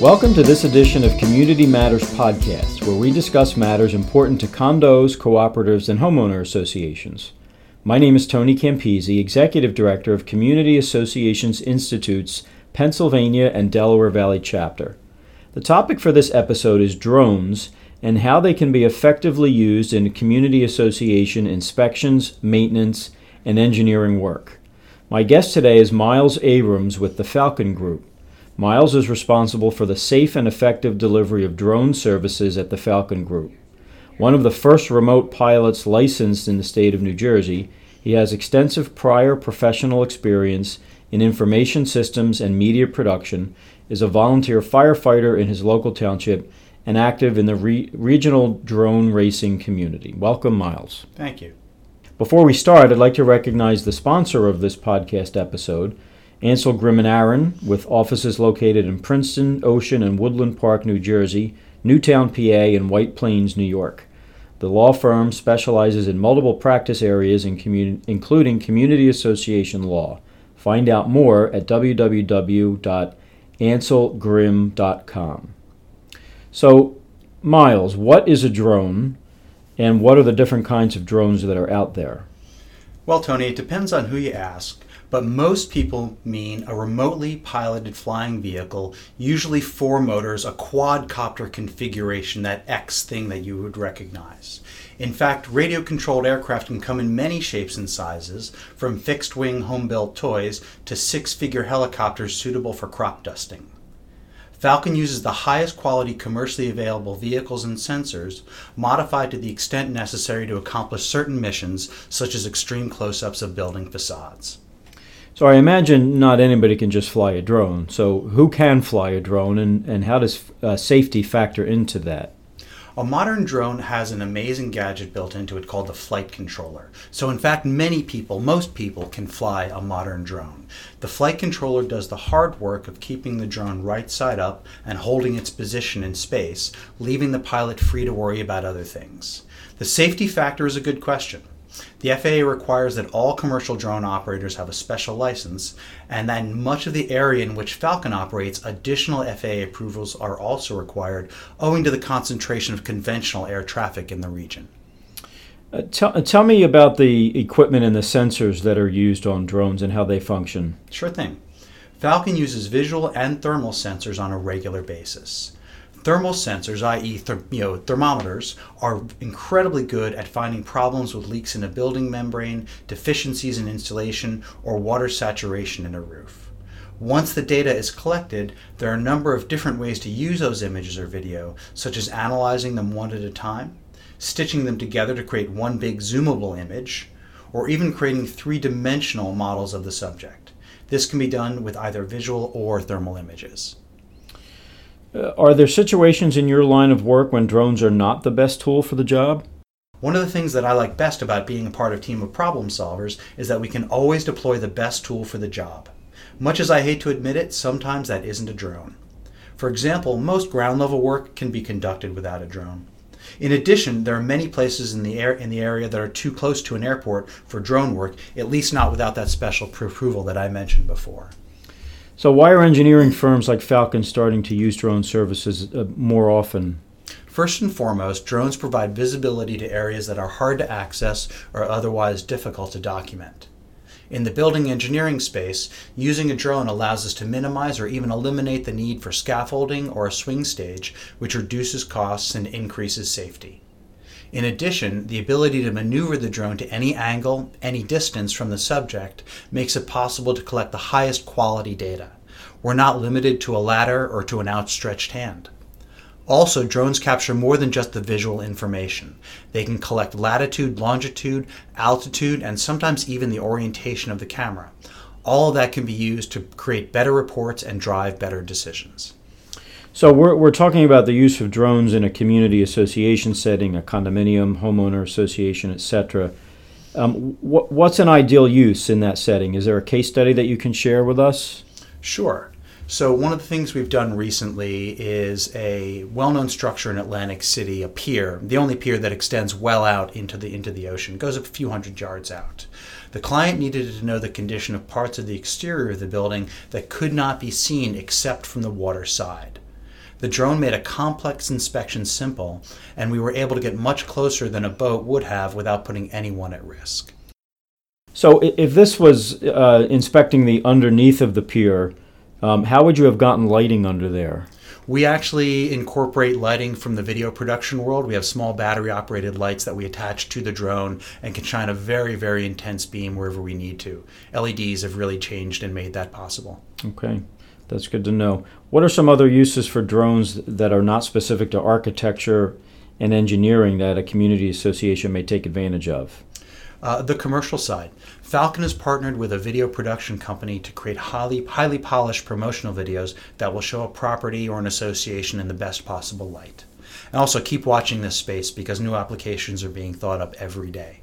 Welcome to this edition of Community Matters Podcast, where we discuss matters important to condos, cooperatives, and homeowner associations. My name is Tony Campisi, Executive Director of Community Associations Institute's Pennsylvania and Delaware Valley chapter. The topic for this episode is drones and how they can be effectively used in community association inspections, maintenance, and engineering work. My guest today is Miles Abrams with the Falcon Group. Miles is responsible for the safe and effective delivery of drone services at the Falcon Group. One of the first remote pilots licensed in the state of New Jersey, he has extensive prior professional experience in information systems and media production, is a volunteer firefighter in his local township, and active in the re- regional drone racing community. Welcome, Miles. Thank you. Before we start, I'd like to recognize the sponsor of this podcast episode, Ansell Grimm and Aaron, with offices located in Princeton, Ocean, and Woodland Park, New Jersey, Newtown, PA, and White Plains, New York. The law firm specializes in multiple practice areas, in commun- including community association law. Find out more at www.ansellgrimm.com. So, Miles, what is a drone, and what are the different kinds of drones that are out there? Well, Tony, it depends on who you ask but most people mean a remotely piloted flying vehicle, usually four motors, a quadcopter configuration, that X thing that you would recognize. In fact, radio controlled aircraft can come in many shapes and sizes, from fixed wing home built toys to six figure helicopters suitable for crop dusting. Falcon uses the highest quality commercially available vehicles and sensors, modified to the extent necessary to accomplish certain missions, such as extreme close ups of building facades. So I imagine not anybody can just fly a drone. So who can fly a drone, and, and how does uh, safety factor into that? A modern drone has an amazing gadget built into it called the flight controller. So, in fact, many people, most people, can fly a modern drone. The flight controller does the hard work of keeping the drone right side up and holding its position in space, leaving the pilot free to worry about other things. The safety factor is a good question. The FAA requires that all commercial drone operators have a special license, and that in much of the area in which Falcon operates, additional FAA approvals are also required, owing to the concentration of conventional air traffic in the region. Uh, tell, uh, tell me about the equipment and the sensors that are used on drones and how they function. Sure thing. Falcon uses visual and thermal sensors on a regular basis. Thermal sensors, i.e., you know, thermometers, are incredibly good at finding problems with leaks in a building membrane, deficiencies in insulation, or water saturation in a roof. Once the data is collected, there are a number of different ways to use those images or video, such as analyzing them one at a time, stitching them together to create one big zoomable image, or even creating three dimensional models of the subject. This can be done with either visual or thermal images. Uh, are there situations in your line of work when drones are not the best tool for the job? One of the things that I like best about being a part of a team of problem solvers is that we can always deploy the best tool for the job. Much as I hate to admit it, sometimes that isn't a drone. For example, most ground level work can be conducted without a drone. In addition, there are many places in the air in the area that are too close to an airport for drone work, at least not without that special approval that I mentioned before. So, why are engineering firms like Falcon starting to use drone services uh, more often? First and foremost, drones provide visibility to areas that are hard to access or otherwise difficult to document. In the building engineering space, using a drone allows us to minimize or even eliminate the need for scaffolding or a swing stage, which reduces costs and increases safety. In addition, the ability to maneuver the drone to any angle, any distance from the subject makes it possible to collect the highest quality data. We're not limited to a ladder or to an outstretched hand. Also, drones capture more than just the visual information. They can collect latitude, longitude, altitude, and sometimes even the orientation of the camera. All of that can be used to create better reports and drive better decisions. So we're, we're talking about the use of drones in a community association setting, a condominium, homeowner association, etc. Um, what, what's an ideal use in that setting? Is there a case study that you can share with us? Sure. So one of the things we've done recently is a well-known structure in Atlantic City, a pier, the only pier that extends well out into the into the ocean, goes a few hundred yards out. The client needed to know the condition of parts of the exterior of the building that could not be seen except from the water side. The drone made a complex inspection simple, and we were able to get much closer than a boat would have without putting anyone at risk. So, if this was uh, inspecting the underneath of the pier, um, how would you have gotten lighting under there? We actually incorporate lighting from the video production world. We have small battery operated lights that we attach to the drone and can shine a very, very intense beam wherever we need to. LEDs have really changed and made that possible. Okay, that's good to know. What are some other uses for drones that are not specific to architecture and engineering that a community association may take advantage of? Uh, the commercial side. Falcon has partnered with a video production company to create highly, highly polished promotional videos that will show a property or an association in the best possible light. And also keep watching this space because new applications are being thought up every day.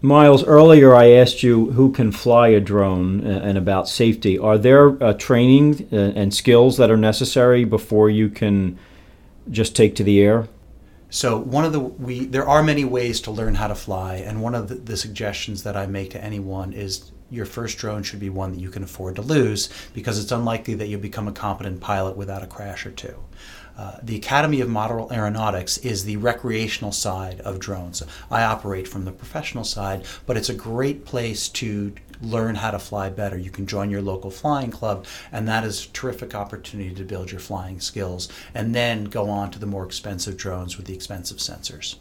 Miles, earlier I asked you who can fly a drone and about safety. Are there uh, training uh, and skills that are necessary before you can just take to the air? So one of the we there are many ways to learn how to fly, and one of the, the, suggestions that I make to anyone is your first drone should be one that you can afford to lose because it's unlikely that you'll become a competent pilot without a crash or two. Uh, the Academy of Model Aeronautics is the recreational side of drones. I operate from the professional side, but it's a great place to learn how to fly better. You can join your local flying club, and that is a terrific opportunity to build your flying skills and then go on to the more expensive drones with the expensive sensors.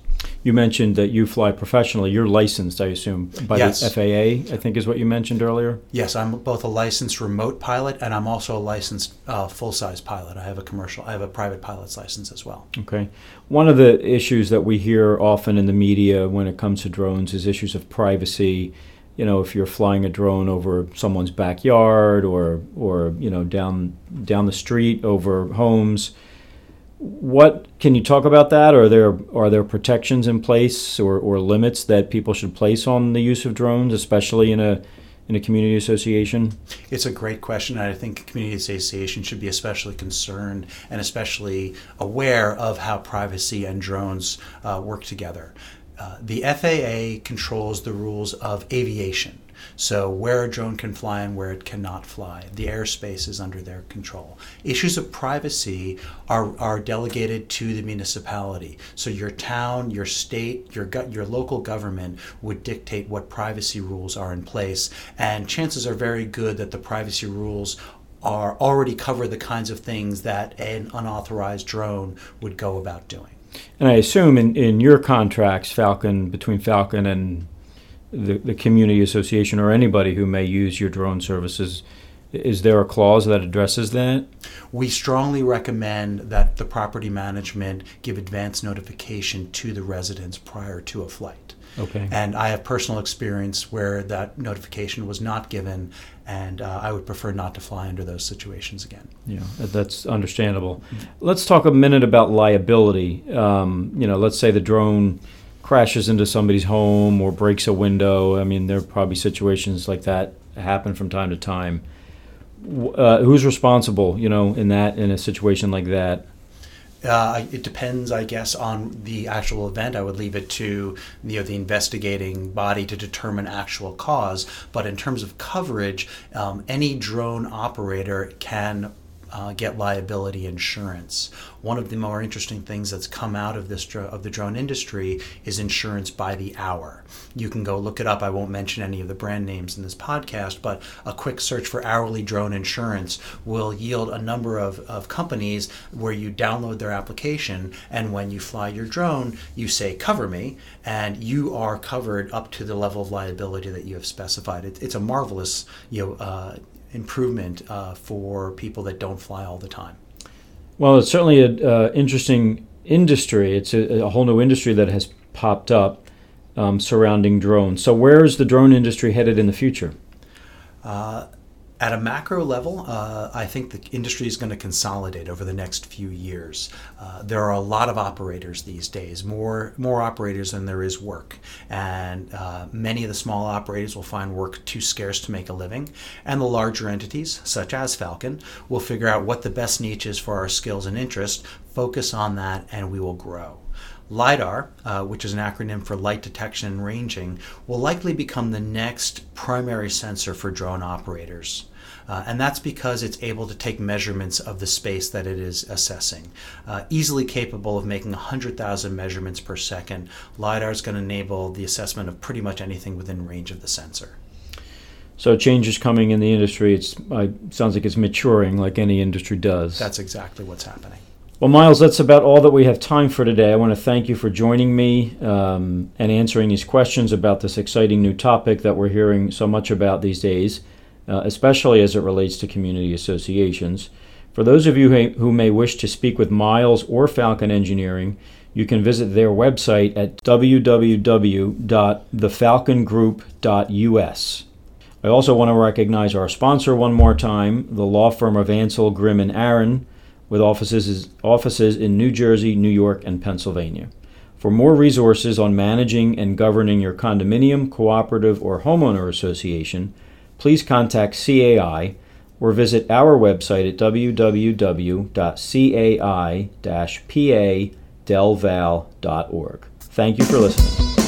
You mentioned that you fly professionally. You're licensed, I assume, by yes. the FAA, I think is what you mentioned earlier? Yes, I'm both a licensed remote pilot and I'm also a licensed uh, full size pilot. I have a commercial, I have a private pilot's license as well. Okay. One of the issues that we hear often in the media when it comes to drones is issues of privacy you know, if you're flying a drone over someone's backyard or or you know down down the street over homes. What can you talk about that? Are there are there protections in place or, or limits that people should place on the use of drones, especially in a in a community association? It's a great question. I think community association should be especially concerned and especially aware of how privacy and drones uh, work together. Uh, the FAA controls the rules of aviation. So, where a drone can fly and where it cannot fly. The airspace is under their control. Issues of privacy are, are delegated to the municipality. So, your town, your state, your, your local government would dictate what privacy rules are in place. And chances are very good that the privacy rules are already cover the kinds of things that an unauthorized drone would go about doing. And I assume in, in your contracts, Falcon, between Falcon and the, the community association or anybody who may use your drone services, is there a clause that addresses that? We strongly recommend that the property management give advance notification to the residents prior to a flight. Okay. And I have personal experience where that notification was not given, and uh, I would prefer not to fly under those situations again. Yeah, that's understandable. Let's talk a minute about liability. Um, you know, let's say the drone crashes into somebody's home or breaks a window. I mean, there are probably situations like that happen from time to time. Uh, who's responsible, you know, in that in a situation like that? Uh, it depends, I guess, on the actual event. I would leave it to you know the investigating body to determine actual cause. But in terms of coverage, um, any drone operator can uh, get liability insurance. One of the more interesting things that's come out of this of the drone industry is insurance by the hour. You can go look it up. I won't mention any of the brand names in this podcast, but a quick search for hourly drone insurance will yield a number of, of companies where you download their application, and when you fly your drone, you say "Cover me," and you are covered up to the level of liability that you have specified. It, it's a marvelous you know, uh, improvement uh, for people that don't fly all the time. Well, it's certainly an uh, interesting industry. It's a, a, whole new industry that has popped up um, surrounding drones. So, where is the drone industry headed in the future? Uh, at a macro level, uh, I think the industry is going to consolidate over the next few years. Uh, there are a lot of operators these days, more more operators than there is work, and uh, many of the small operators will find work too scarce to make a living, and the larger entities, such as Falcon, will figure out what the best niche is for our skills and interests, focus on that, and we will grow. LIDAR, uh, which is an acronym for Light Detection and Ranging, will likely become the next primary sensor for drone operators. Uh, and that's because it's able to take measurements of the space that it is assessing. Uh, easily capable of making 100,000 measurements per second, LiDAR is going to enable the assessment of pretty much anything within range of the sensor. So change is coming in the industry. It's uh, sounds like it's maturing, like any industry does. That's exactly what's happening. Well, Miles, that's about all that we have time for today. I want to thank you for joining me um, and answering these questions about this exciting new topic that we're hearing so much about these days, uh, especially as it relates to community associations. For those of you who may wish to speak with Miles or Falcon Engineering, you can visit their website at www.thefalcongroup.us. I also want to recognize our sponsor one more time, the law firm of Ansell, Grimm, and Aaron with offices, offices in New Jersey, New York, and Pennsylvania. For more resources on managing and governing your condominium, cooperative, or homeowner association, please contact CAI or visit our website at www.cai-padelval.org. Thank you for listening.